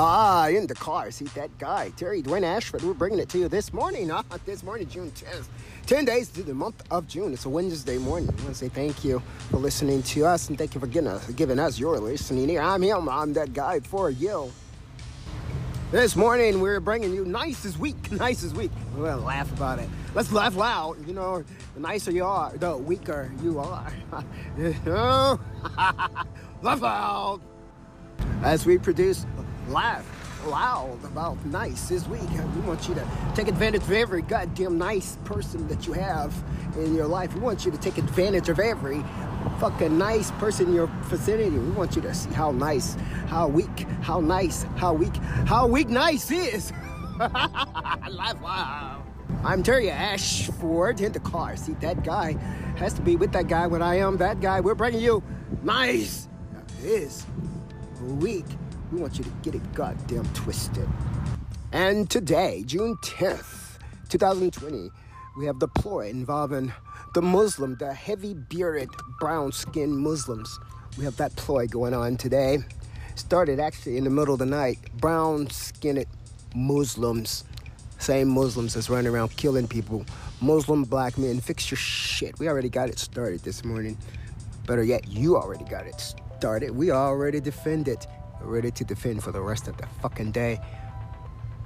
Ah, in the car, see that guy, Terry Dwayne Ashford. We're bringing it to you this morning, huh? This morning, June 10th. 10 days to the month of June. It's a Wednesday morning. I want to say thank you for listening to us and thank you for giving us, giving us your listening here. I'm him, I'm that guy for you. This morning, we're bringing you nicest week, nicest week. We're gonna laugh about it. Let's laugh loud. You know, the nicer you are, the weaker you are. laugh loud. As we produce, laugh loud about nice this week. We want you to take advantage of every goddamn nice person that you have in your life. We want you to take advantage of every fucking nice person in your vicinity. We want you to see how nice, how weak, how nice, how weak, how weak nice is. Laugh loud. I'm Terry Ashford in the car. See, that guy has to be with that guy when I am that guy. We're bringing you nice is weak. We want you to get it goddamn twisted. And today, June 10th, 2020, we have the ploy involving the Muslim, the heavy bearded, brown skinned Muslims. We have that ploy going on today. Started actually in the middle of the night. Brown skinned Muslims, same Muslims that's running around killing people. Muslim black men, fix your shit. We already got it started this morning. Better yet, you already got it started. We already defended. Ready to defend for the rest of the fucking day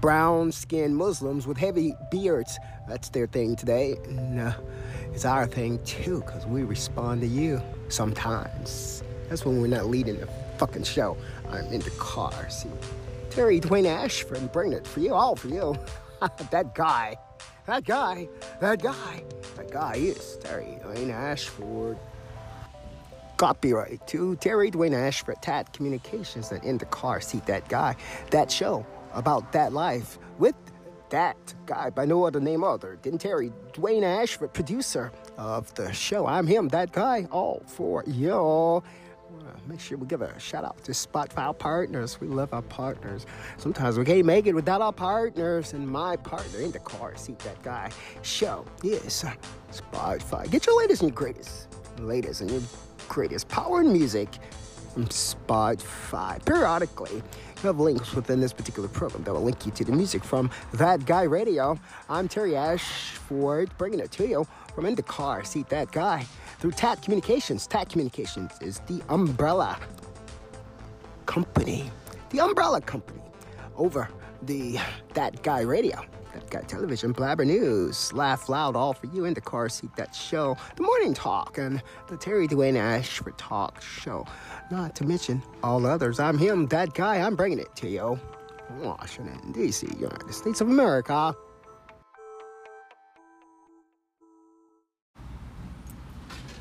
brown skinned Muslims with heavy beards. That's their thing today. And, uh, it's our thing too, because we respond to you sometimes. That's when we're not leading the fucking show. I'm in the car. See, Terry Dwayne Ashford, bring it for you, all for you. that guy, that guy, that guy, that guy is Terry Dwayne Ashford. Copyright to Terry Dwayne Ashford, TAT Communications, and in the car, Seat that guy, that show about that life with that guy by no other name other than Terry Dwayne Ashford, producer of the show. I'm him, that guy, all for y'all. Uh, make sure we give a shout out to Spotify partners. We love our partners. Sometimes we can't make it without our partners. And my partner in the car seat, that guy, show is Spotify. Get your latest and greatest, latest and your greatest power and music from Spotify. Periodically, you have links within this particular program that will link you to the music from That Guy Radio. I'm Terry Ashford, bringing it to you from in the car. See that guy through TAT Communications. TAT Communications is the umbrella company, the umbrella company over the That Guy Radio. Guy Television, Blabber News, Laugh Loud, all for you in the car seat. That show, The Morning Talk, and the Terry Dwayne Ashford Talk Show. Not to mention all others. I'm him, that guy. I'm bringing it to you. Washington, D.C., United States of America.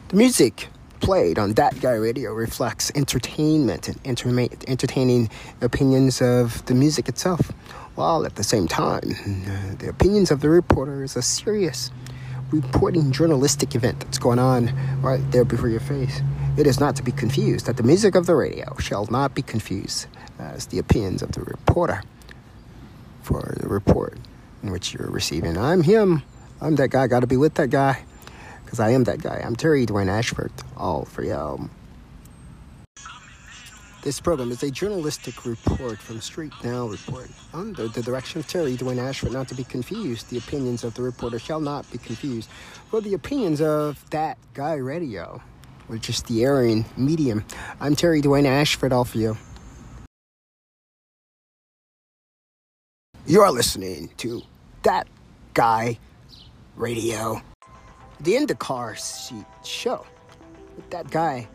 The music played on That Guy Radio reflects entertainment and entertaining opinions of the music itself, while at the same time, uh, the opinions of the reporter is a serious reporting journalistic event that's going on right there before your face. It is not to be confused that the music of the radio shall not be confused as the opinions of the reporter for the report in which you're receiving. I'm him. I'm that guy. Got to be with that guy because I am that guy. I'm Terry Dwayne Ashford. All for you. This program is a journalistic report from Street Now Report under the direction of Terry Dwayne Ashford, not to be confused. The opinions of the reporter shall not be confused for the opinions of that guy radio or just the airing medium. I'm Terry Dwayne Ashford, all for you. You're listening to That Guy Radio, the In the Car Seat Show. With that guy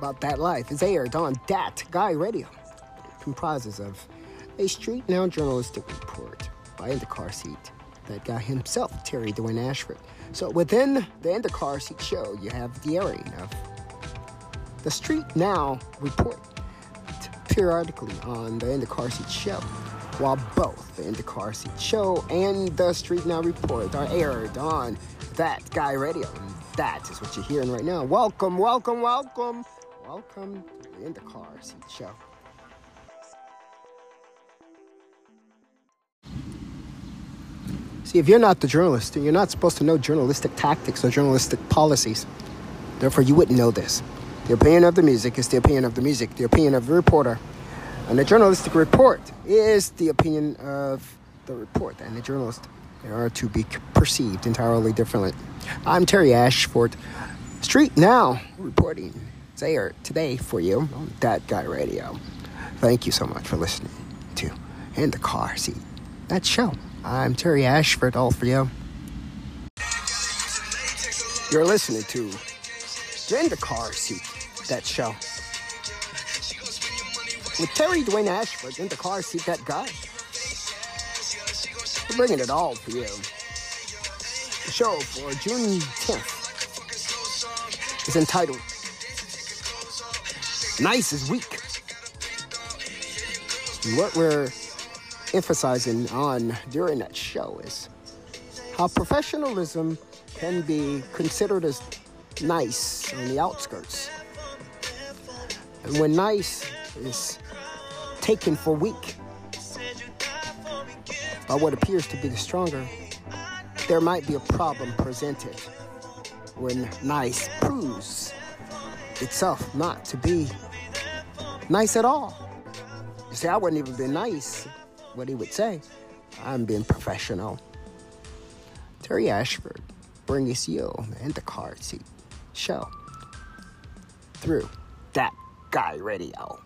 about that life is aired on That Guy Radio. It comprises of a street now journalistic report by the car Seat, that guy himself, Terry Dwayne Ashford so within the the Car Seat show, you have the airing of the Street Now report periodically on the In the Car Seat show, while both the In the Car Seat show and the Street Now report are aired on That Guy Radio. And that is what you're hearing right now. Welcome, welcome, welcome, welcome to the In the Car Seat show. See, if you're not the journalist, you're not supposed to know journalistic tactics or journalistic policies. Therefore, you wouldn't know this. The opinion of the music is the opinion of the music. The opinion of the reporter And the journalistic report is the opinion of the report, and the journalist They are to be perceived entirely differently. I'm Terry Ashford, Street Now, reporting there today for you on That Guy Radio. Thank you so much for listening to In the Car Seat. That show. I'm Terry Ashford, all for you. You're listening to In the Car Seat, that show. With Terry Dwayne Ashford in the car seat, that guy. We're bringing it all for you. The show for June 10th is entitled Nice is Weak. What we're emphasizing on during that show is how professionalism can be considered as nice on the outskirts. And when nice is taken for weak by what appears to be the stronger, there might be a problem presented when nice proves itself not to be nice at all. You see, I wouldn't even be nice, what he would say. I'm being professional. Terry Ashford brings you in the car seat show through that guy radio.